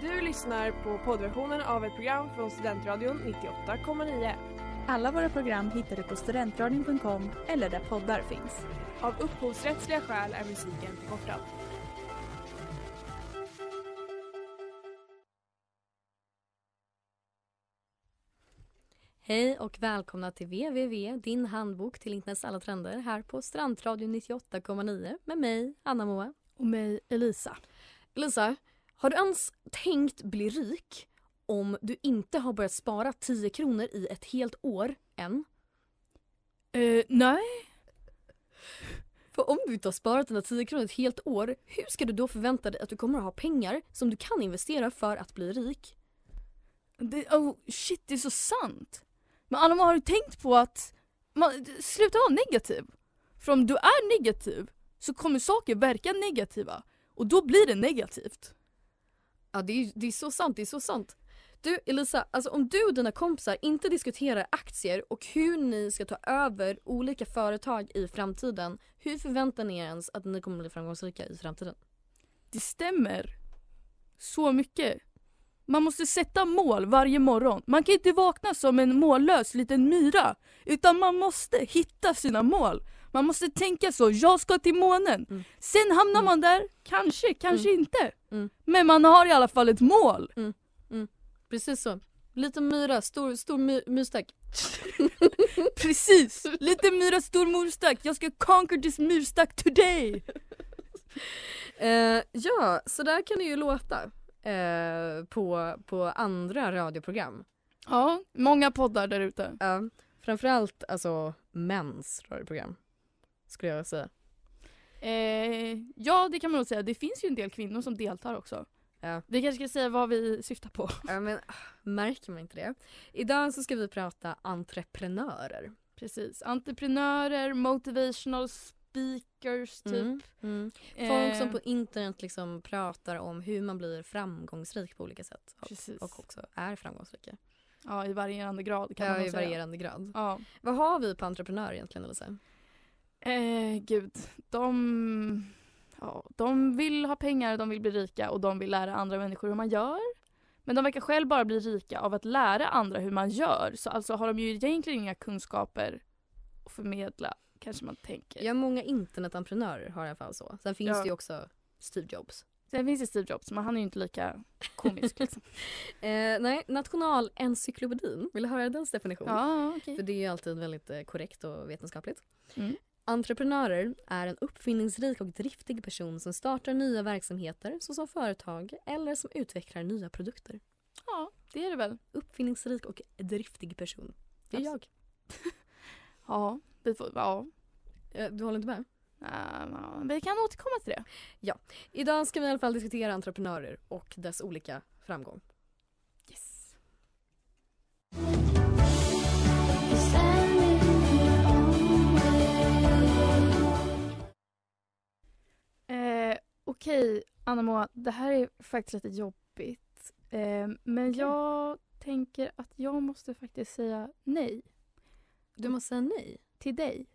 Du lyssnar på poddversionen av ett program från Studentradion 98,9. Alla våra program hittar du på studentradion.com eller där poddar finns. Av upphovsrättsliga skäl är musiken förkortad. Hej och välkomna till www, din handbok till internets alla trender här på Strandradion 98,9 med mig, Anna Moa. Och mig, Elisa. Elisa, har du ens tänkt bli rik om du inte har börjat spara 10 kronor i ett helt år än? Uh, nej. För om du inte har sparat dina 10 kronor ett helt år, hur ska du då förvänta dig att du kommer att ha pengar som du kan investera för att bli rik? Det, oh shit, det är så sant. Men Anna, har du tänkt på att man, sluta vara negativ? För om du är negativ så kommer saker verka negativa och då blir det negativt. Ja det är, det är så sant, det är så sant. Du Elisa, alltså om du och dina kompisar inte diskuterar aktier och hur ni ska ta över olika företag i framtiden, hur förväntar ni er ens att ni kommer bli framgångsrika i framtiden? Det stämmer så mycket. Man måste sätta mål varje morgon. Man kan inte vakna som en mållös liten myra. Utan man måste hitta sina mål. Man måste tänka så, jag ska till månen. Mm. Sen hamnar Mm. man där, kanske, kanske inte. Mm. Men man har i alla fall ett mål. Precis så. Liten myra, stor, stor my, myrstack. Precis! Lite myra, stor murstack. Jag ska conquer this murstack today. Eh, ja, så där kan det ju låta eh, på, på andra radioprogram. Ja, många poddar där ute. Ja, framförallt alltså mäns radioprogram. Skulle jag säga. Eh, ja, det kan man nog säga. Det finns ju en del kvinnor som deltar också. Ja. Vi kanske ska säga vad vi syftar på. Ja, men ah, märker man inte det? Idag så ska vi prata entreprenörer. Precis. Entreprenörer, motivational speakers typ. Mm, mm. Folk Eh, som på internet liksom pratar om hur man blir framgångsrik på olika sätt. Och, Precis. och också är framgångsrika. Ja, i varierande grad kan man Ja, i säga. varierande grad. Ja. Vad har vi på entreprenörer egentligen Elisa? Eh, gud, de, ja, de vill ha pengar, de vill bli rika och de vill lära andra människor hur man gör. Men de verkar själv bara bli rika av att lära andra hur man gör. Så alltså har de ju egentligen inga kunskaper att förmedla, kanske man tänker. Ja, många internetentreprenörer har i alla fall så. Sen finns Ja. det ju också Steve Jobs. Sen finns det Steve Jobs, men han är ju inte lika komisk. liksom. Eh, nej, nationalencyklopedin. Vill du höra dens definition? ja, okej. För det är ju alltid väldigt eh, korrekt och vetenskapligt. Mm. Entreprenörer är en uppfinningsrik och driftig person som startar nya verksamheter såsom företag eller som utvecklar nya produkter. Ja, det är det väl. Uppfinningsrik och driftig person. Det är Alltså. Ja, vi får, ja. jag. Eh, Du håller inte med? Ja, vi kan återkomma till det. Idag ska vi i alla fall diskutera entreprenörer och dess olika framgång. Okej, Anna Moa, det här är faktiskt lite jobbigt. Eh, men Okej. jag tänker att jag måste faktiskt säga nej Du måste säga nej. till dig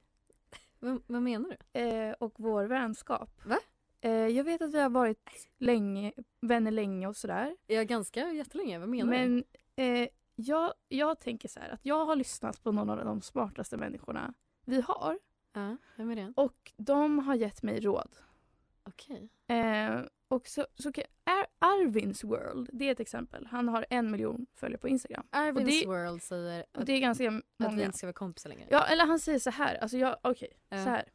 Vad, vad menar du? eh, och vår vänskap. Va? Eh, jag vet att vi har varit länge, vänner länge och sådär. Ja, ganska jättelänge. Vad menar du? Men eh, jag, jag tänker så här att jag har lyssnat på någon av de smartaste människorna vi har. Ja, vem är det? Och de har gett mig råd. Okej. Eh, och så, så Ar- Arvins World, det är ett exempel. Han har en miljon följare på Instagram. Arvins det- World säger Och att, det är ganska att vi många. inte ska vara kompisar längre. Ja, eller han säger så här. Alltså jag, okej, Ja. så här.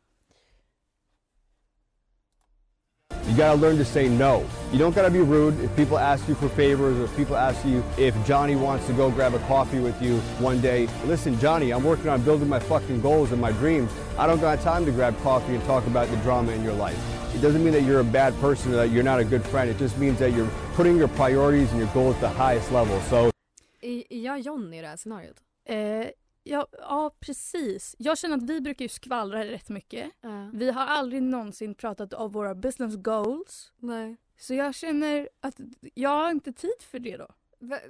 You gotta learn to say no. You don't gotta be rude if people ask you for favors or if people ask you if Johnny wants to go grab a coffee with you one day. Listen, Johnny, I'm working on building my fucking goals and my dreams. I don't got time to grab coffee and talk about the drama in your life. It doesn't mean that you're a bad person or that you're not a good friend. It just means that you're putting your priorities and your goals at the highest level. So Är, är jag John i det här scenariot? Eh, ja, ja, precis. Jag känner att vi brukar ju skvallra rätt mycket. Ja. Vi har aldrig någonsin pratat om våra business goals. Nej. Så jag känner att jag har inte tid för det då.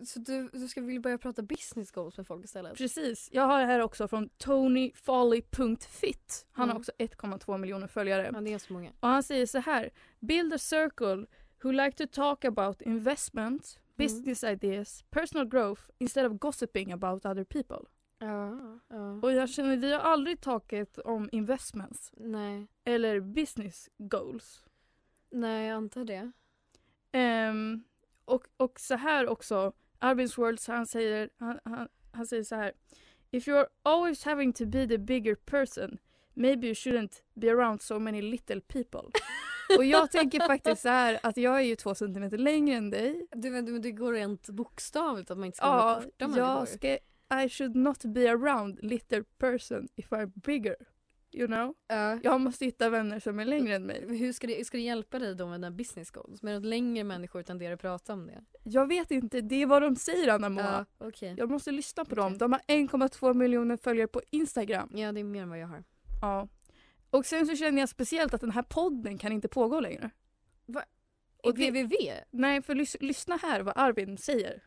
Så du, du ska vilja börja prata business goals med folk istället? Precis. Jag har det här också från tonyfolly.fit. Han har Mm. också 1,2 miljoner följare. Ja, det är så många. Och han säger så här. Build a circle who like to talk about investments, business ideas, personal growth instead of gossiping about other people. Ja, ja. Och jag känner, vi har aldrig talat om investments Nej. eller business goals. Nej, jag antar det. Ehm, och, och så här också, Arvin Worlds han säger, han, han, han säger så här. If you're always having to be the bigger person, maybe you shouldn't be around so many little people. och jag tänker faktiskt så här att jag är ju två centimeter längre än dig. Du, men det går rent bokstavligt att man inte ska vara Ja, korta människor. jag ska, I should not be around little person if I'm bigger. You know? Ja. Jag måste hitta vänner som är längre än mig. Hur ska det, ska det hjälpa dig då med dina business goals? Med att längre människor tenderar att prata om det? Jag vet inte, det är vad de säger Anna Moa. Ja, okej. Jag måste lyssna på Okej. dem. De har 1,2 miljoner följare på Instagram. Ja, det är mer än vad jag har. Ja. Och sen så känner jag speciellt att den här podden kan inte pågå längre. Va? Och det, VVV? nej, för lys- lyssna här vad Arvin säger.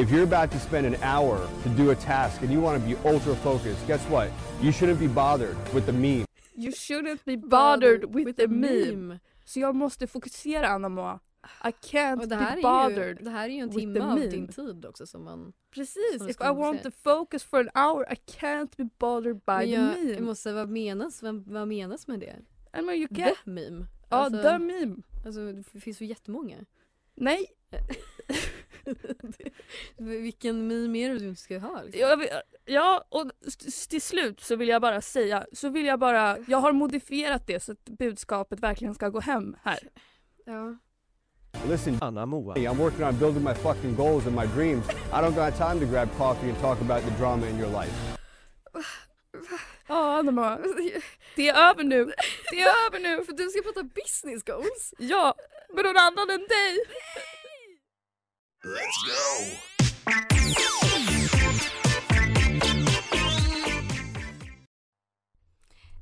If you're about to spend an hour to do a task and you want to be ultra focused, guess what? You shouldn't be bothered with the meme. You shouldn't be bothered with, the meme. Så jag måste fokusera Anna Moa. I can't be här, är ju, bothered. det här är ju en with timme the av meme. din tid också som man... Precis, som if I want to focus for an hour I can't be bothered by Men the jag, meme. jag måste, vad menas, vad, vad menas med det? I mean, you The can't. meme? Ja, Alltså, the meme. alltså, det finns ju jättemånga. Nej, Vilken meme är det du inte ska ha? Liksom? Jag ja, och till slut så vill jag bara säga, så vill jag bara, jag har modifierat det så att budskapet verkligen ska gå hem här. Ja. Listen, Anna Moa. I'm working on building my fucking goals and my dreams. I don't got time to grab coffee and talk about the drama in your life. Ja, Anna det är över nu. Det är över nu. För du ska prata business goals? Ja, med någon annan än dig. Let's go!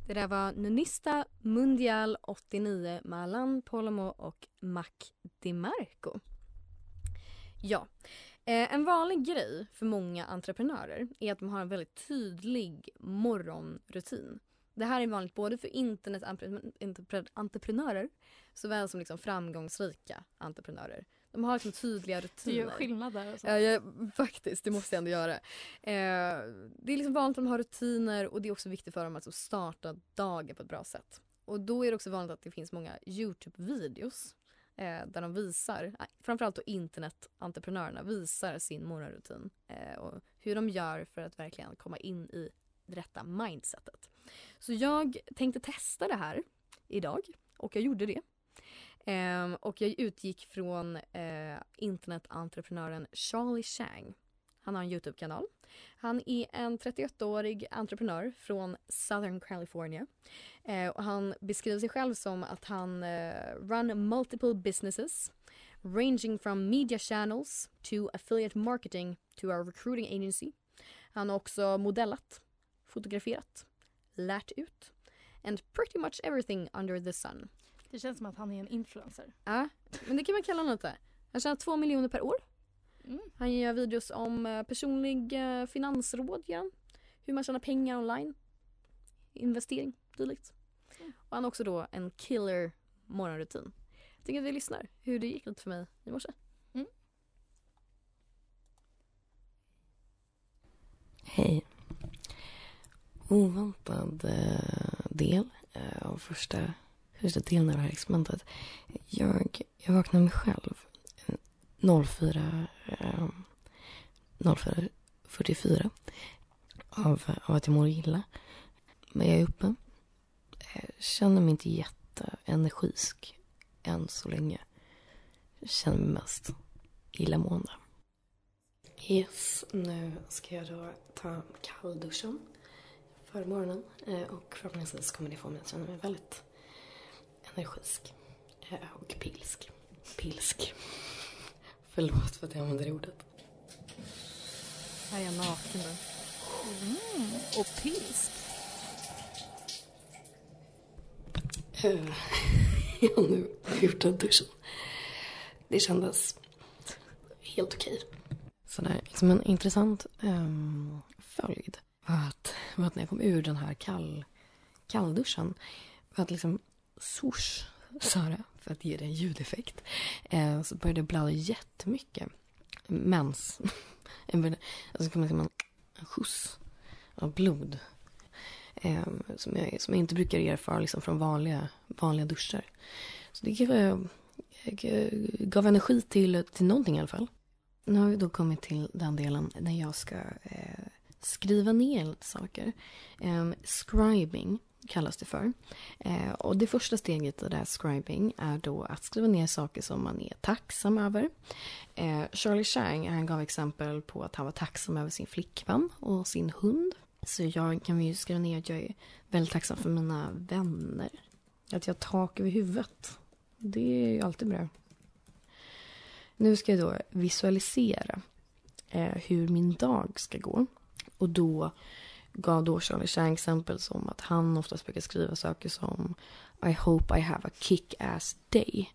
Det där var Nunista Mundial 89 med Alan Polomo och Mac DiMarco. Ja, eh, en vanlig grej för många entreprenörer är att de har en väldigt tydlig morgonrutin. Det här är vanligt både för internetentreprenörer såväl som liksom framgångsrika entreprenörer. De har liksom tydliga Det rutiner. gör skillnad där alltså. Ja, jag, faktiskt, det måste jag ändå göra. Eh, det är liksom vanligt att de har rutiner och det är också viktigt för dem att så starta dagen på ett bra sätt. Och då är det också vanligt att det finns många Youtube-videos eh, där de visar, eh, framförallt då internetentreprenörerna visar sin morgonrutin eh, och hur de gör för att verkligen komma in i det rätta mindsetet. Så jag tänkte testa det här idag och jag gjorde det. Eh, och jag utgick från eh, internetentreprenören Charlie Chang. Han har en Youtube-kanal. Han är en 38-årig entreprenör från Southern California. Eh, och han beskriver sig själv som att han eh, run multiple businesses ranging from media channels to affiliate marketing to our recruiting agency. Han har också modellat, fotograferat, lärt ut and pretty much everything under the sun. Det känns som att han är en influencer. Ja, men det kan man kalla honom lite. Han tjänar två miljoner per år. Mm. Han gör videos om eh, personlig eh, finansråd, gör han. Hur man tjänar pengar online. Investering, dylikt. Och han har också då en killer morgonrutin. Jag tänker att vi lyssnar hur det gick lite för mig i morse. Hej. Oväntad eh, del av första, första delen av det här experimentet. Jag, jag vaknade mig själv 04, eh, 04.44 av, av att jag mår illa. Men jag är uppe. Jag känner mig inte jätteenergisk än så länge. Jag känner mig mest illamående. Yes, nu ska jag då ta kallduschen för morgonen eh, och förhoppningsvis kommer det få mig att känna mig väldigt energisk eh, och pilsk. Pilsk. Förlåt för att jag använder det ordet. Här är jag naken då. Mm. Och pilsk. Eh, Jag har nu gjort den duschen. Det kändes helt okej. Så där, liksom en intressant um, följd var att, var att när jag kom ur den här kall, kallduschen var att liksom swoosh Sara, för att ge dig en ljudeffekt, eh, så började jag blöda jättemycket. Mens. Alltså kan man säga en skjuts av blod. Eh, som, jag, som jag inte brukar erfara liksom från vanliga, vanliga duschar. Så det gav, jag gav energi till, till någonting i alla fall. Nu har vi då kommit till den delen när jag ska eh, skriva ner lite saker. Eh, scribing kallas det för. Eh, och det första steget i det här scribing är då att skriva ner saker som man är tacksam över. Eh, Charlie Chang han gav exempel på att han var tacksam över sin flickvän och sin hund. Så jag kan ju skriva ner att jag är väldigt tacksam för mina vänner. Att jag har tak över huvudet. Det är ju alltid bra. Nu ska jag då visualisera eh, hur min dag ska gå. Och då gav då Charlie Chang exempel som att han oftast brukar skriva saker som I hope I have a kick-ass day.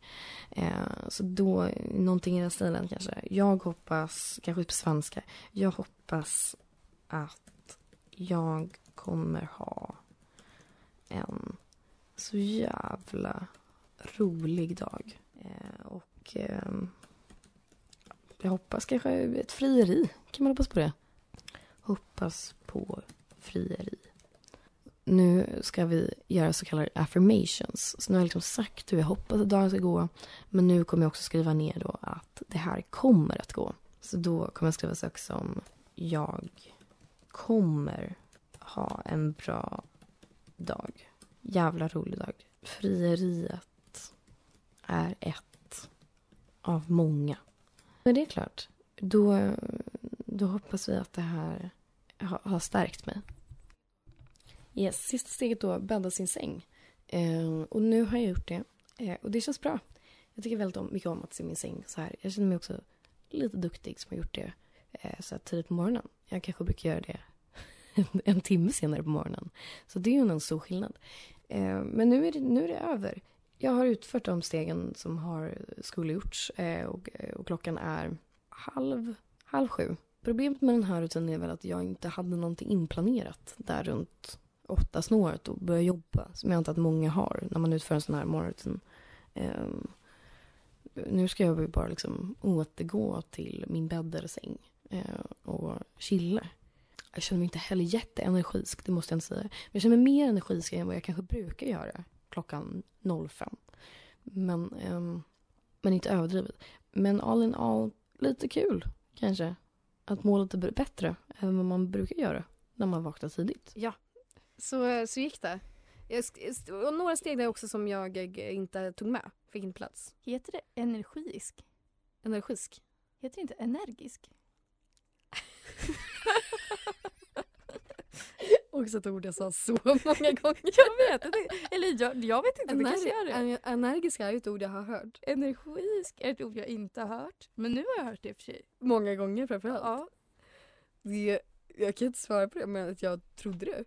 Eh, så då, någonting i den stilen kanske. Jag hoppas, kanske på svenska, jag hoppas att jag kommer ha en så jävla rolig dag. Eh, och eh, jag hoppas kanske ett frieri. Kan man hoppas på det? Hoppas på frieri. Nu ska vi göra så kallade affirmations. Så nu har jag liksom sagt hur jag hoppas att dagen ska gå. Men nu kommer jag också skriva ner då att det här kommer att gå. Så då kommer jag skriva saker som jag kommer ha en bra dag. Jävla rolig dag. Frieriet är ett av många. Men det är klart, då, då hoppas vi att det här har, har stärkt mig. Yes, sista steget då, bädda sin säng. Eh, och nu har jag gjort det. Eh, och det känns bra. Jag tycker väldigt om, mycket om att se min säng så här. Jag känner mig också lite duktig som har gjort det eh, så här tidigt på morgonen. Jag kanske brukar göra det en, en timme senare på morgonen. Så det är ju en stor skillnad. Eh, men nu är, det, nu är det över. Jag har utfört de stegen som har skulle gjorts eh, och, och klockan är halv, halv sju. Problemet med den här rutinen är väl att jag inte hade någonting inplanerat där runt åtta snåret och börja jobba som jag antar att många har när man utför en sån här morgonrutin. Um, nu ska jag bara liksom återgå till min bädd eller säng uh, eh, och chilla. Jag känner mig inte heller jätteenergisk, det måste jag inte säga. Men jag känner mig mer energisk än vad jag kanske brukar göra klockan 05. Men, um, men inte överdrivet. Men all in all, lite kul kanske. Att må lite bättre än vad man brukar göra när man vaknar tidigt. Ja, så, så gick det. Och några steg där också som jag inte tog med. Fick inte plats. Heter det energisk? Energisk. Heter det inte energisk? Också ett ord jag sa så många gånger. Jag vet inte. Eller jag, jag vet inte, det kanske gör det. Ener- energisk är ett ord jag har hört. Energisk är ett ord jag inte har hört. Men nu har jag hört det i och för sig. Många gånger framförallt. Ja. Det, jag kan inte svara på det men jag trodde det.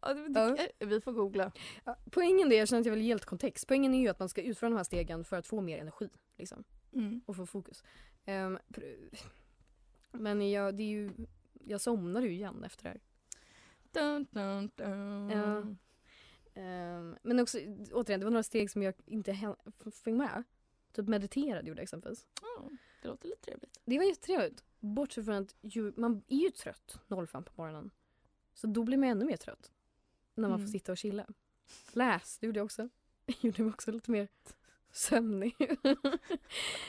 Ja, det, Ja. det, vi får googla. Ja, poängen är, jag känner att jag vill ge lite kontext. Poängen är ju att man ska utföra de här stegen för att få mer energi. Liksom, Mm. och få fokus. Pr- men jag, det är ju, jag somnar ju igen efter det här. Dun, dun, dun. Ja. Ehm, men också, återigen, det var några steg som jag inte fick med. Typ mediterade gjorde jag exempelvis. Ja, det låter lite trevligt. Det var jättetrevligt. Bortsett från att ju, man är ju trött 05 på morgonen. Så då blir man ännu mer trött. När man Mm. får sitta och chilla. Läs, det gjorde jag också. gjorde mig också lite mer sömnig.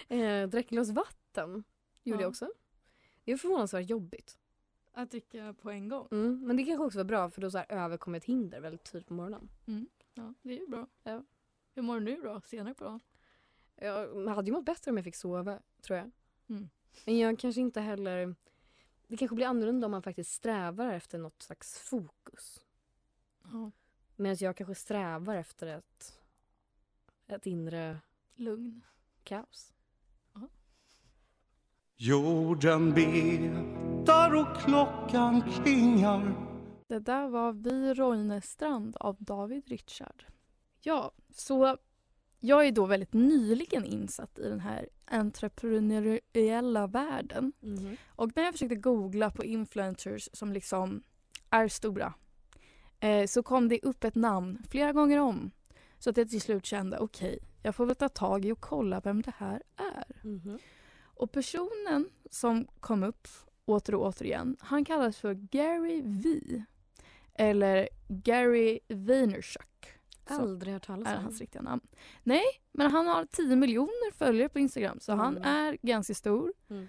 eh, drack ett glas vatten. Gjorde Ja. jag också. Det är förvånansvärt jobbigt. Att dricka på en gång. Mm. Men det kanske också var bra för då så här överkom ett hinder väldigt tidigt på morgonen. Ja, det är ju bra. Ja. Hur mår du nu då? Senare på dagen? Jag hade ju mått bättre om jag fick sova, tror jag. Mm. Men jag kanske inte heller... Det kanske blir annorlunda om man faktiskt strävar efter något slags fokus. Ja. Medan jag kanske strävar efter ett, ett inre Lugn. kaos. Jorden betar och klockan klingar Det där var Vi Roinestrand av David Richard. Ja, så jag är då väldigt nyligen insatt i den här entreprenöriella världen. Och när jag försökte googla på influencers som liksom är stora eh, så kom det upp ett namn flera gånger om Så att jag till slut kände okej, jag får väl ta tag i och kolla vem det här är. Mhm. Och personen som kom upp åter och återigen, han kallas för Gary V. Eller Gary Vaynerchuk. Aldrig hört talas är om. hans riktiga namn. Nej, men han har 10 miljoner följare på Instagram så han Mm. är ganska stor. Mm.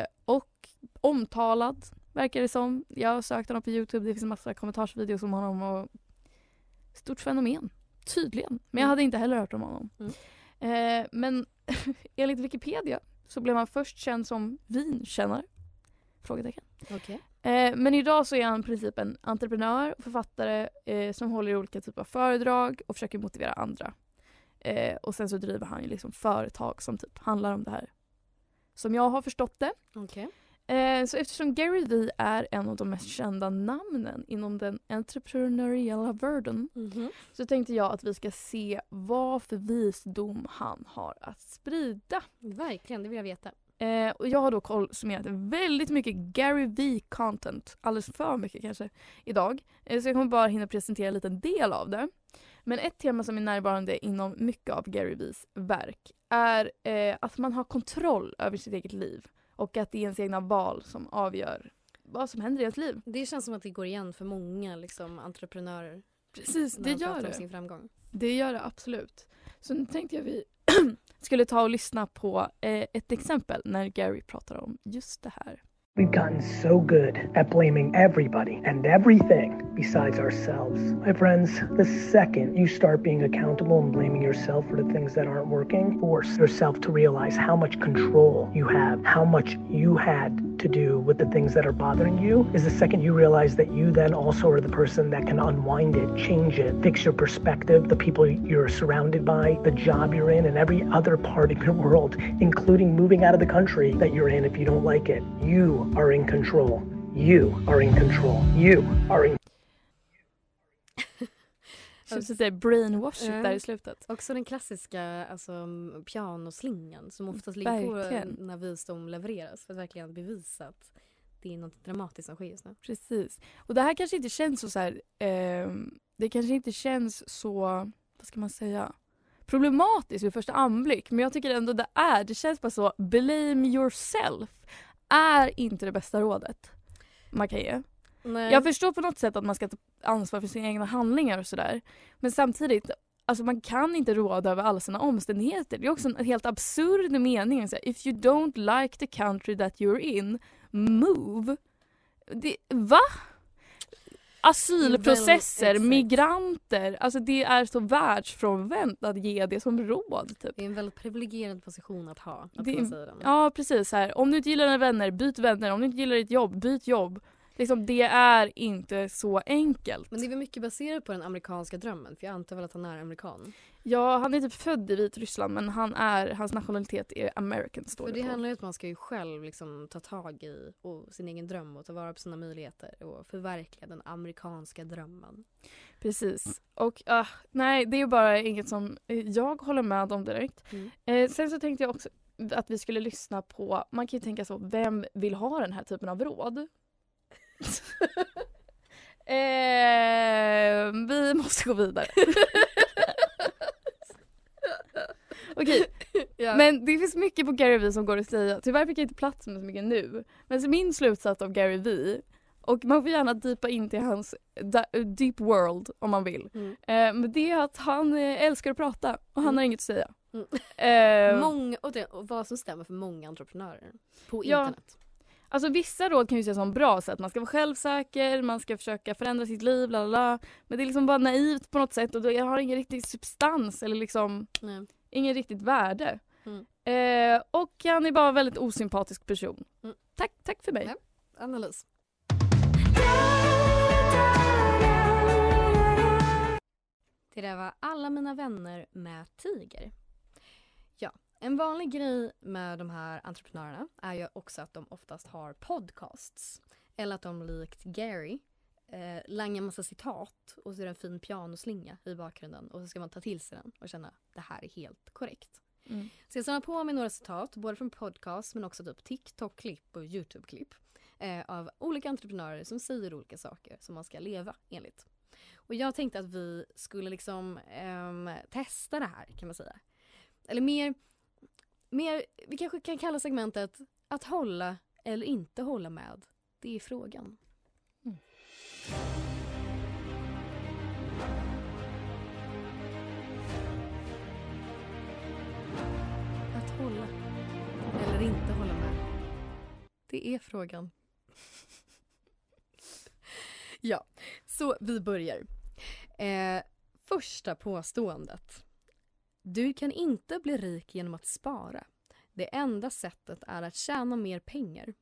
Eh, och omtalad verkar det som. Jag har sökt honom på Youtube, det finns en massa kommentarsvideos om honom och stort fenomen. Tydligen. Men jag Mm. hade inte heller hört om honom. Mm. Eh, men enligt Wikipedia så blev han först känd som vinkännare. Frågetecken. Okej. Eh, men idag så är han i princip en entreprenör och författare eh, som håller i olika typer av föredrag och försöker motivera andra. Eh, och sen så driver han ju liksom företag som typ handlar om det här. Som jag har förstått det. Okej. Eh, så eftersom Gary Vee är en av de mest kända namnen inom den entreprenöriella världen Mhm. så tänkte jag att vi ska se vad för visdom han har att sprida. Verkligen, det vill jag veta. Eh, och jag har då konsumerat väldigt mycket Gary V content, alldeles för mycket kanske, idag. Eh, så jag kommer bara hinna presentera en liten del av det. Men ett tema som är närvarande inom mycket av Gary V's verk är eh, att man har kontroll över sitt eget liv och att det är ens egna val som avgör vad som händer i ens liv. Det känns som att det går igen för många liksom, entreprenörer. Precis, det gör det. sin framgång. Det gör det absolut. Så nu tänkte jag vi skulle ta och lyssna på eh, ett exempel när Gary pratar om just det här. We've gotten so good at blaming everybody and everything besides ourselves. My friends, the second you start being accountable and blaming yourself for the things that aren't working, force yourself to realize how much control you have, how much you had to do with the things that are bothering you, is the second you realize that you then also are the person that can unwind it, change it, fix your perspective, the people you're surrounded by, the job you're in, and every other part of your world, including moving out of the country that you're in if you don't like it. You are in control. You are in control. You are in Känns lite brainwashigt Ja. där i slutet. Också den klassiska alltså, pianoslingan som oftast ligger på när visdom levereras för att verkligen bevisa att det är något dramatiskt som sker just nu. Precis. Och det här kanske inte känns så, så här, ehm, det kanske inte känns så, vad ska man säga, problematiskt vid första anblick. Men jag tycker ändå det är, det känns bara så, blame yourself är inte det bästa rådet man kan ge. Nej. Jag förstår på något sätt att man ska ta ansvar för sina egna handlingar och sådär. Men samtidigt, alltså man kan inte råda över alla sina omständigheter. Det är också en helt absurd mening. Så här, If you don't like the country that you're in, move. Det, va? Asylprocesser, migranter. Alltså det är så världsfrånvänt att ge det som råd. Typ. Det är en väldigt privilegierad position att ha. Att Det säga den. Ja precis. Så här. Om du inte gillar dina vänner, byt vänner. Om du inte gillar ditt jobb, byt jobb. Liksom, det är inte så enkelt. Men det är väl mycket baserat på den amerikanska drömmen för jag antar väl att han är amerikan. Ja, han är typ född i Vitryssland men han är, hans nationalitet är American står För det det handlar ju om att man ska ju själv liksom ta tag i och sin egen dröm och ta vara på sina möjligheter och förverkliga den amerikanska drömmen. Precis. Och ah, nej, det är ju bara inget som eh, jag håller med om direkt. Mm. Eh, sen så tänkte jag också att vi skulle lyssna på, man kan ju tänka så, vem vill ha den här typen av råd? eh, vi måste gå vidare. Okej, men det finns mycket på Gary Vee som går att säga. Tyvärr fick jag inte plats med så mycket nu. Men så min slutsats av Gary Vee, och man får gärna dypa in till hans deep world om man vill. Mm. Eh, men det är att han eh, älskar att prata och han Mm. har inget att säga. Mm. Eh, Många, och, det, och vad som stämmer för många entreprenörer på Ja. internet. Alltså vissa råd kan ju ses som bra så att man ska vara självsäker, man ska försöka förändra sitt liv, la la la. Men det är liksom bara naivt på något sätt och det har ingen riktig substans eller liksom Nej. ingen riktigt värde. Mm. Eh, och han är bara en väldigt osympatisk person. Mm. Tack, tack för mig. Ja. Analys. Det där var Alla mina vänner med Tiger. En vanlig grej med de här entreprenörerna är ju också att de oftast har podcasts. Eller att de likt Gary eh, langar massa citat och så är det en fin pianoslinga i bakgrunden och så ska man ta till sig den och känna det här är helt korrekt. Mm. Så jag samlar på mig några citat, både från podcast men också typ TikTok-klipp och YouTube-klipp eh, av olika entreprenörer som säger olika saker som man ska leva enligt. Och jag tänkte att vi skulle liksom ehm, testa det här kan man säga. Eller mer, mer, vi kanske kan kalla segmentet att hålla eller inte hålla med. Det är frågan. Mm. Att hålla eller inte hålla med. Det är frågan. ja, så vi börjar. Eh, första påståendet. Du kan inte bli rik genom att spara. Det enda sättet är att tjäna mer pengar.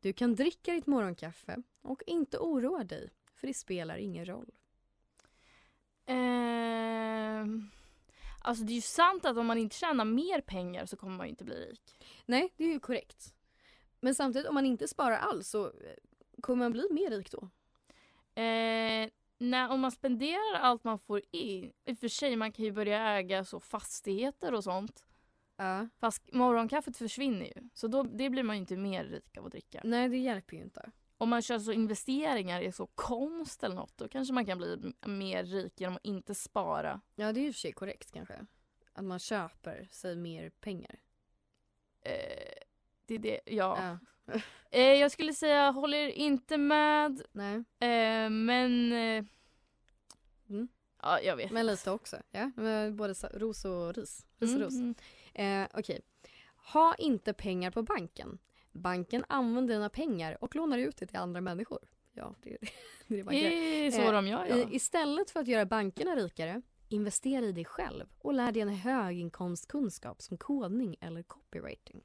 Du kan dricka ditt morgonkaffe och inte oroa dig, för det spelar ingen roll. Ehm, alltså det är ju sant att om man inte tjänar mer pengar så kommer man ju inte bli rik. Nej, det är ju korrekt. Men samtidigt, om man inte sparar alls så eh, kommer man bli mer rik då. Eh, nej, om man spenderar allt man får in, i och för sig man kan ju börja äga så fastigheter och sånt. Ja. Fast morgonkaffet försvinner ju, så då, det blir man ju inte mer rik av att dricka. Nej, det hjälper ju inte. Om man kör så investeringar i så konst eller något, då kanske man kan bli mer rik genom att inte spara. Ja, det är ju för sig korrekt kanske. Att man köper sig mer pengar. Eh, det är det, ja. Ja. Eh, jag skulle säga, håller inte med, Nej, eh, men... Eh, Mm. Ja, jag vet. men lite också. Ja, men både ros och ris. Ris och ros. Mm. Eh, Okej. Ha inte pengar på banken. Banken använder dina pengar och lånar ut det till andra människor. Ja, det, det är det är så Eh, de gör, ja. Istället för att göra bankerna rikare, investera i dig själv och lär dig en höginkomstkunskap som kodning eller copywriting.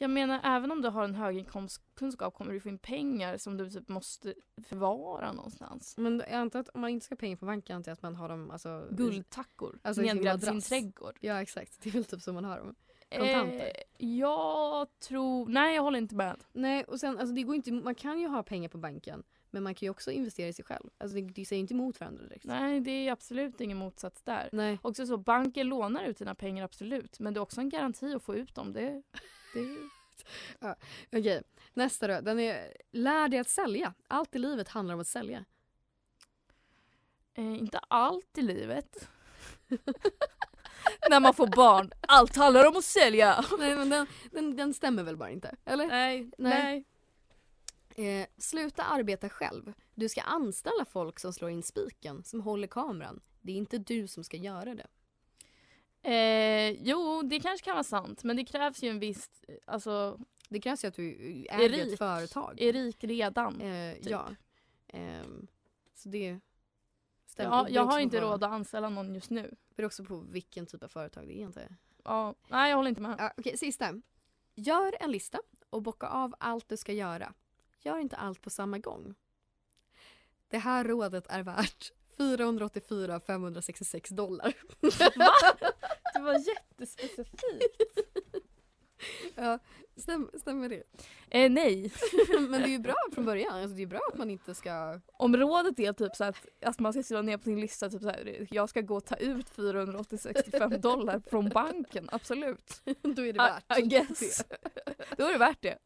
Jag menar, även om du har en höginkomstkunskap kommer du få in pengar som du typ måste förvara någonstans. Men jag antar att om man inte ska ha pengar på banken antar jag att man har dem alltså, Guldtackor Alltså nedgrävd i sin trädgård. Ja exakt, det är väl typ så man har dem. Kontanter. Eh, jag tror... Nej, jag håller inte med. Nej och sen alltså det går inte, man kan ju ha pengar på banken men man kan ju också investera i sig själv. Alltså det, det säger inte emot varandra direkt. Nej, det är absolut ingen motsats där. Nej. Också så, banken lånar ut dina pengar absolut, men det är också en garanti att få ut dem. Det, det Okej, nästa då. Den är lär dig att sälja. Allt i livet handlar om att sälja. eh, inte allt i livet. När man får barn, allt handlar om att sälja. Nej men den, den, den stämmer väl bara inte? Eller? Nej, Nej. Eh, sluta arbeta själv. Du ska anställa folk som slår in spiken, som håller kameran. Det är inte du som ska göra det. Eh, jo, det kanske kan vara sant, men det krävs ju en viss, alltså, Det krävs ju att du äger rik. ett företag. är rik redan. Eh, typ. Ja. Ehm, så det stämmer. Ja, jag har inte råd att anställa någon just nu. Det beror också på vilken typ av företag det är jag. Ja, nej, jag håller inte med. Ja, Okej, sista. Gör en lista och bocka av allt du ska göra. Gör inte allt på samma gång. Det här rådet är värt 484 566 dollar. Det var jättespecifikt. ja, stäm, stämmer det? Eh, nej. Men det är ju bra från början. Alltså, det är bra att man inte ska... Om rådet är typ så att, att man ska skriva ner på sin lista typ så här, jag ska gå och ta ut 485 dollar från banken, absolut. Då är det värt I, I guess. Då är det värt det.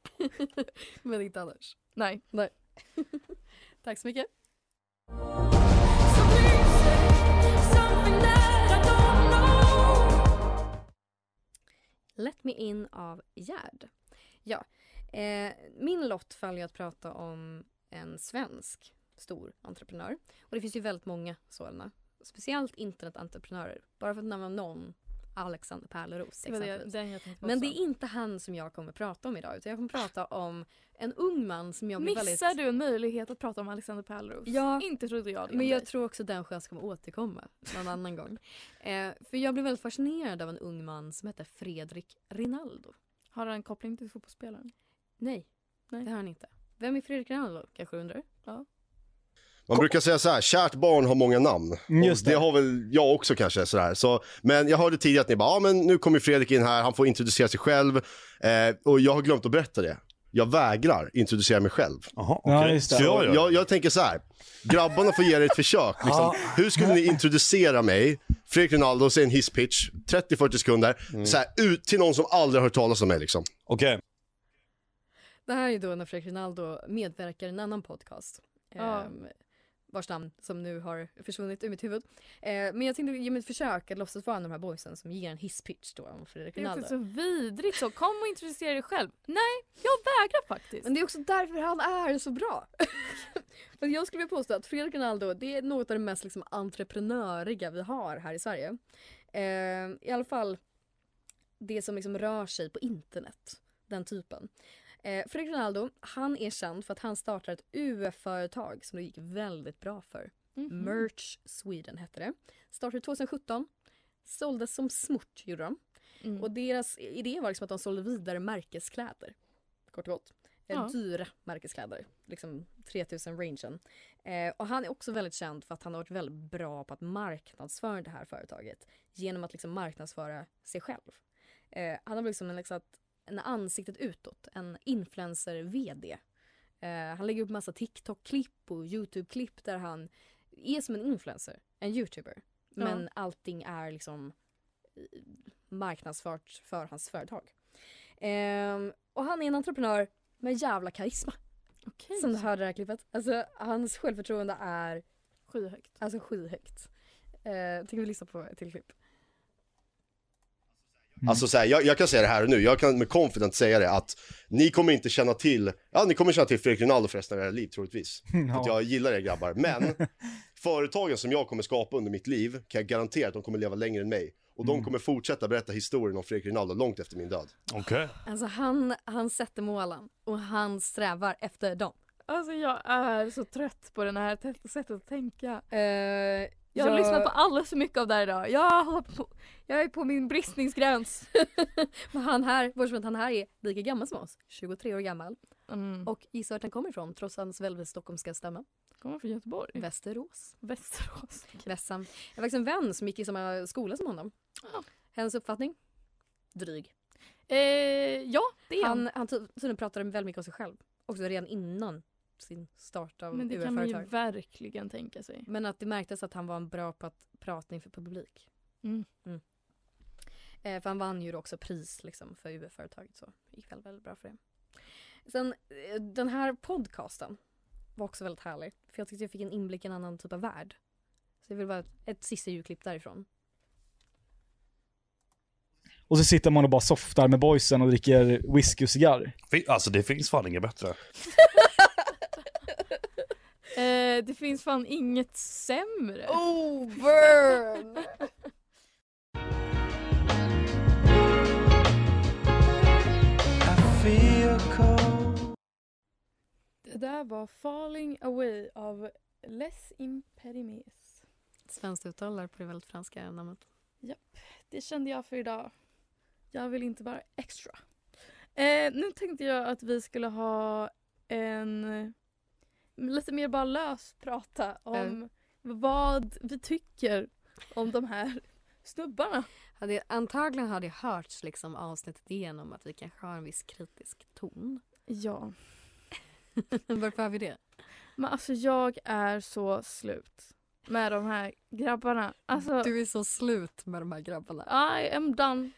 Men inte annars. Nej. Tack så mycket. Let me in av Gerd. Ja, eh, min lott faller ju att prata om en svensk stor entreprenör. Och det finns ju väldigt många sådana. Speciellt internetentreprenörer. Bara för att nämna någon. Alexander Pärleros Men det är inte han som jag kommer prata om idag. Utan jag kommer prata om en ung man som jag blir Missar väldigt... du en möjlighet att prata om Alexander Pärleros? Ja, Inte trodde jag det Men jag dig. tror också den chansen kommer återkomma någon annan gång. Eh, för jag blev väldigt fascinerad av en ung man som heter Fredrik Rinaldo. Har han en koppling till fotbollsspelaren? Nej, Nej. det har han inte. Vem är Fredrik Rinaldo kanske du undrar? Man brukar säga så här, kärt barn har många namn. Mm, just det det. har väl jag också kanske sådär. Så, men jag hörde tidigare att ni bara, ja men nu kommer Fredrik in här, han får introducera sig själv. Eh, och jag har glömt att berätta det. Jag vägrar introducera mig själv. Jaha, Ja, okej. just det. Så Ja, ja. jag, jag tänker så här. grabbarna får ge er ett försök. Liksom. Hur skulle ni introducera mig, Fredrik Rinaldo, säg en hisspitch, 30-40 sekunder, så här, ut till någon som aldrig har hört talas om mig liksom. Okej. Det här är då när Fredrik Rinaldo medverkar i en annan podcast. Ja. Ehm, vars namn som nu har försvunnit ur mitt huvud. Eh, men jag tänkte ge mig ett försök att låtsas vara en av de här boysen som ger en hisspitch då om Fredrik Det är så vidrigt så. Kom och introducera dig själv. Nej, jag vägrar faktiskt. Men det är också därför han är så bra. För jag skulle vilja påstå att Fredrik Rinaldo det är något av det mest liksom, entreprenöriga vi har här i Sverige. Eh, I alla fall det som liksom rör sig på internet. Den typen. Eh, Fredrik Rinaldo, han är känd för att han startar ett UF-företag som det gick väldigt bra för. Mhm. Merch Sweden hette det. Startade 2017. Såldes som smort gjorde de. Mm. Och deras idé var liksom att de sålde vidare märkeskläder. Kort och gott. Eh, Ja. Dyra märkeskläder. Liksom 3000 rangen. Eh, och han är också väldigt känd för att han har varit väldigt bra på att marknadsföra det här företaget. Genom att liksom marknadsföra sig själv. Eh, han har liksom en, liksom, en ansiktet utåt. En influencer-VD. Eh, han lägger upp massa TikTok-klipp och YouTube-klipp där han är som en influencer. En YouTuber. Men allting är liksom eh, marknadsfört för hans företag. Ehm, och han är en entreprenör med jävla karisma. Okej. Som du hörde i det här klippet. Alltså hans självförtroende är Skyhögt. alltså skyhögt. Eh, tänker vi lyssna på ett till klipp? Alltså så här, jag, jag kan säga det här och nu, jag kan med confident säga det att ni kommer inte känna till, ja ni kommer känna till Fredrik Rinaldo för resten av era liv troligtvis. För att jag gillar er grabbar, men företagen som jag kommer skapa under mitt liv kan jag garantera att de kommer leva längre än mig. Och de kommer fortsätta berätta historien om Fredrik Rinaldo långt efter min död. Okej. Alltså han, han sätter målen och han strävar efter dem. Alltså jag är så trött på den här sättet att tänka. Eh, Jag har lyssnat på alldeles för mycket av det här idag. Jag, på, jag är på min bristningsgräns. Men han här, bortsett från att han här är lika gammal som oss, 23 år gammal. Mm. Och gissa vart han kommer ifrån trots hans väldigt stockholmska stämma. Kommer från Göteborg. Västerås. Västerås. Vässam. Jag har faktiskt en vän som gick i samma skola som honom. Ja. Hennes uppfattning? Dryg. Eh, ja, det är han. Han, han ty- tydligen pratade väldigt mycket om sig själv. Också redan innan sin start av Men det kan man ju verkligen tänka sig. Men att det märktes att han var bra på att prata inför publik. Mm. Eh, för han vann ju också pris liksom, för UF-företaget så det gick väldigt, väldigt bra för det. Sen eh, den här podcasten var också väldigt härlig. För jag tyckte jag fick en inblick i en annan typ av värld. Så jag vill bara ett, ett sista ljudklipp därifrån. Och så sitter man och bara softar med boysen och dricker whisky och cigarr. Alltså det finns fan inget bättre. Eh, det finns fan inget sämre. Oh, burn! Det där var Falling Away av Les Imperimes. Svenskt uttal där på det väldigt franska namnet. Det kände jag för idag. Jag vill inte vara extra. Eh, nu tänkte jag att vi skulle ha en lite mer bara lös prata om vad vi tycker om de här snubbarna. Hade, antagligen har det hörts liksom avsnittet igenom att vi kanske har en viss kritisk ton. Ja, Varför har vi det? men alltså jag är så slut med de här grabbarna. Alltså, Du är så slut med de här grabbarna. I am done.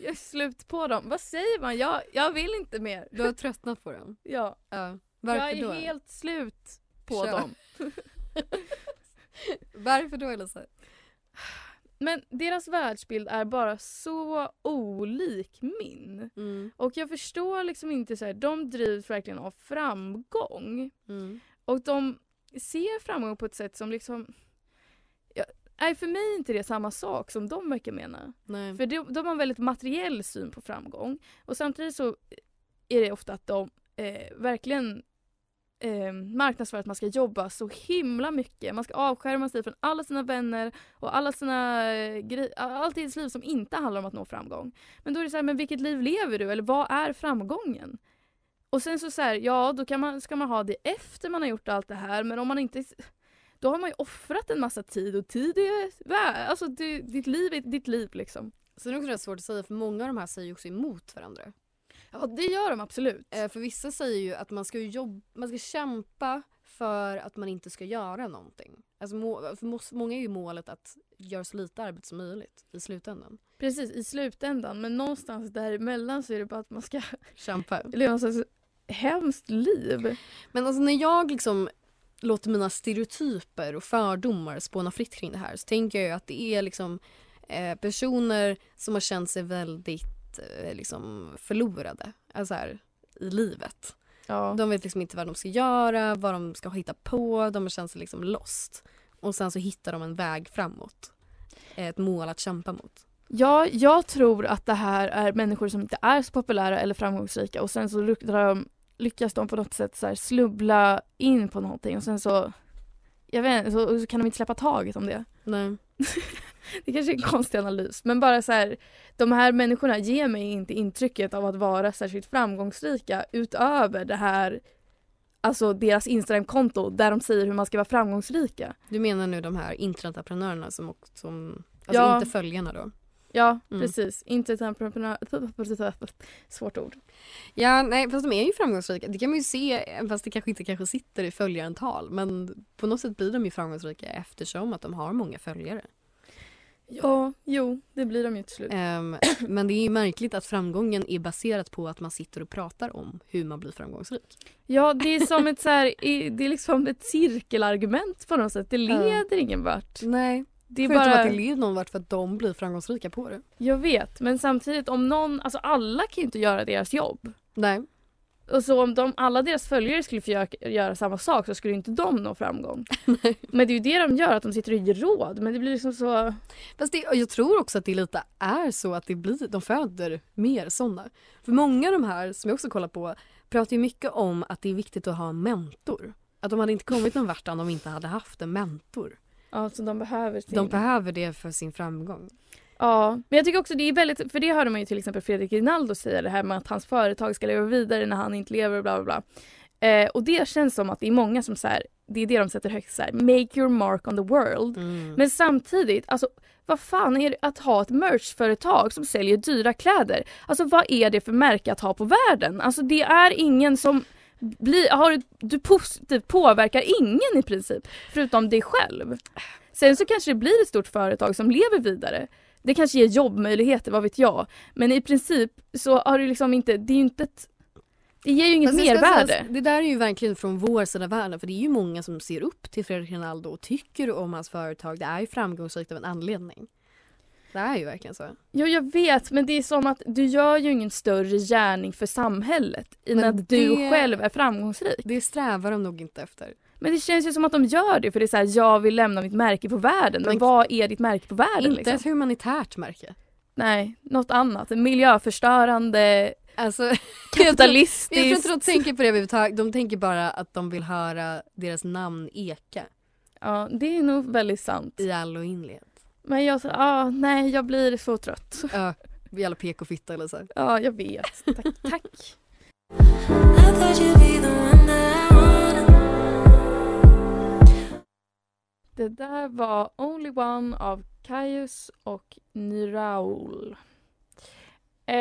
Jag är slut på dem. Vad säger man? Jag, jag vill inte mer. Du har tröttnat på dem. Ja, Ja. Varför jag är då? helt slut på Kör. dem. Varför då Elisa? Men deras världsbild är bara så olik min. Mm. Och jag förstår liksom inte så här, de drivs verkligen av framgång. Mm. Och de ser framgång på ett sätt som liksom... Ja, nej, för mig är inte det samma sak som de verkar mena. Nej. För de, de har en väldigt materiell syn på framgång. Och samtidigt så är det ofta att de eh, verkligen eh, marknadsför att man ska jobba så himla mycket. Man ska avskärma sig från alla sina vänner och alla sina eh, allt i ens liv som inte handlar om att nå framgång. Men då är det så här, men vilket liv lever du? Eller vad är framgången? Och sen så, så här, ja då kan man, ska man ha det efter man har gjort allt det här men om man inte då har man ju offrat en massa tid och tid är alltså det, ditt liv är ditt liv liksom. Så det är också rätt svårt att säga för många av de här säger ju också emot varandra. Ja det gör de absolut. Eh, för vissa säger ju att man ska, ju jobb- man ska kämpa för att man inte ska göra någonting. Alltså, må- för många är ju målet att göra så lite arbete som möjligt i slutändan. Precis i slutändan men någonstans däremellan så är det bara att man ska Kämpa. leva ett slags hemskt liv. Men alltså när jag liksom låter mina stereotyper och fördomar spåna fritt kring det här så tänker jag ju att det är liksom eh, personer som har känt sig väldigt eh, liksom förlorade alltså här, i livet. Ja. De vet liksom inte vad de ska göra, vad de ska hitta på, de sig liksom lost. Och sen så hittar de en väg framåt. Ett mål att kämpa mot. Ja, jag tror att det här är människor som inte är så populära eller framgångsrika och sen så lyckas de på något sätt så slubbla in på någonting och sen så jag vet inte, så, så kan de inte släppa taget om det. Nej. Det kanske är en konstig analys men bara så här de här människorna ger mig inte intrycket av att vara särskilt framgångsrika utöver det här Alltså deras Instagramkonto där de säger hur man ska vara framgångsrika. Du menar nu de här internetentreprenörerna som, som alltså Ja. inte följarna då? Ja, Mm. precis. Inte ett entreprenör... Svårt ord. Ja, nej, fast de är ju framgångsrika. Det kan man ju se, fast det kanske inte kanske sitter i följarantal. Men på något sätt blir de ju framgångsrika eftersom att de har många följare. Ja, jo, det blir de ju till slut. Ehm, men det är ju märkligt att framgången är baserat på att man sitter och pratar om hur man blir framgångsrik. Ja, det är som ett så här, det är liksom ett cirkelargument på något sätt. Det leder ingen vart. Nej, Det är förutom bara... att det leder någon vart för att de blir framgångsrika på det. Jag vet, men samtidigt om någon, alltså alla kan ju inte göra deras jobb. Nej. Och så om de, alla deras följare skulle få göra, göra samma sak så skulle inte de nå framgång. Men det är ju det de gör, att de sitter och ger råd. Men det blir liksom så... Fast det, jag tror också att det lite är så att det blir, de föder mer sådana. För många av de här som jag också kollar på pratar ju mycket om att det är viktigt att ha en mentor. Att de hade inte kommit någon vart om de inte hade haft en mentor. Ja, så de behöver sin... De behöver det för sin framgång. Ja, men jag tycker också det är väldigt, för det hörde man ju till exempel Fredrik Rinaldo säga det här med att hans företag ska leva vidare när han inte lever och bla bla bla. Eh, och det känns som att det är många som så här, det är det de sätter högst så här, make your mark on the world. Mm. Men samtidigt, alltså vad fan är det att ha ett merchföretag som säljer dyra kläder? Alltså vad är det för märke att ha på världen? Alltså det är ingen som blir, har, du positivt påverkar ingen i princip, förutom dig själv. Sen så kanske det blir ett stort företag som lever vidare. Det kanske ger jobbmöjligheter, vad vet jag. Men i princip så har du liksom inte, det är ju inte ett, det ger ju inget mervärde. säga, det där är ju verkligen från vår sida av världen för det är ju många som ser upp till Fredrik Rinaldo och tycker om hans företag. Det är ju framgångsrikt av en anledning. Det är ju verkligen så. Jo jag vet men det är som att du gör ju ingen större gärning för samhället att du själv är framgångsrik. Det strävar de nog inte efter. Men det känns ju som att de gör det för det är så här, jag vill lämna mitt märke på världen. Men, Men- vad är ditt märke på världen? Inte Liksom? ett humanitärt märke. Nej, något annat. Miljöförstörande, Alltså, jag kapitalistiskt. tror inte de tänker på det överhuvudtaget. De tänker bara att de vill höra deras namn eka Ja, det är nog väldigt sant. i all oändlighet. Men jag ah, nej jag blir så trött. Ja, jävla PK-fitta eller så. Ja, jag vet. Tack. tack. Det där var Only One av Kaius och Niraul. Eh,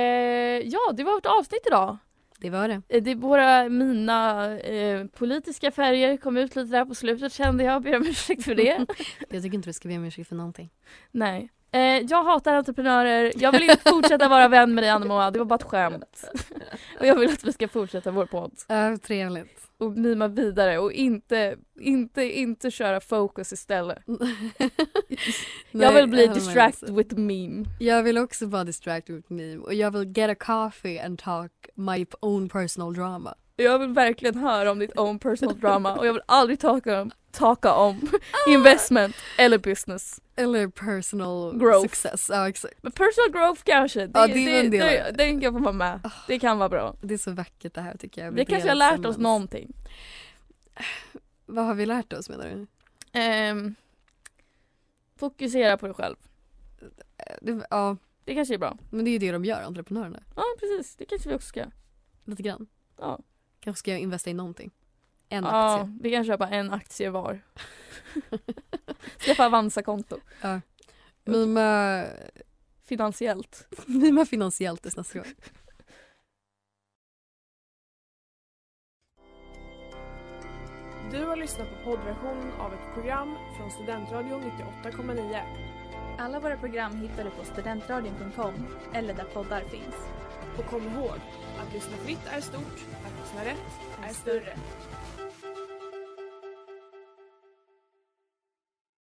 ja, det var vårt avsnitt idag. Det var det. Eh, Det våra, mina eh, politiska färger kom ut lite där på slutet kände jag. Ber om ursäkt för det. Jag tycker inte du ska be om ursäkt för någonting. Nej. Eh, jag hatar entreprenörer. Jag vill inte fortsätta vara vän med dig Anna Moa. Det var bara ett skämt. Och jag vill att vi ska fortsätta vår podd. Ja, trevligt. Och mima vidare och inte, inte, inte köra fokus istället. jag vill bli med distracted också. with meme. Jag vill också vara distracted with meme och jag vill get a coffee and talk my own personal drama. Jag vill verkligen höra om ditt own personal drama och jag vill aldrig talka om, talka om investment eller business. Eller personal Growth. success. Ja, exakt. Men personal growth kanske, det, Ja, det är det, en del av det, den kan få vara med. Det kan vara bra. Det är så vackert det här tycker jag. Vi kanske har lärt oss någonting. Vad har vi lärt oss menar du? Ehm, fokusera på dig själv. Eh, Det, ja, Det kanske är bra. men det är ju det de gör, entreprenörerna. Ja precis, det kanske vi också ska göra. Lite grann. Ja. Kanske ska jag investera i någonting. En ja, aktie. vi kan köpa en aktie var. Skaffa Avanza-konto. Ja. Mima, Finansiellt. mima finansiellt tills nästa gång. Du har lyssnat på poddversion av ett program från Studentradion 98,9. Alla våra program hittar du på studentradion.com eller där poddar finns. Och kom ihåg, att lyssna fritt är stort, att lyssna rätt är större.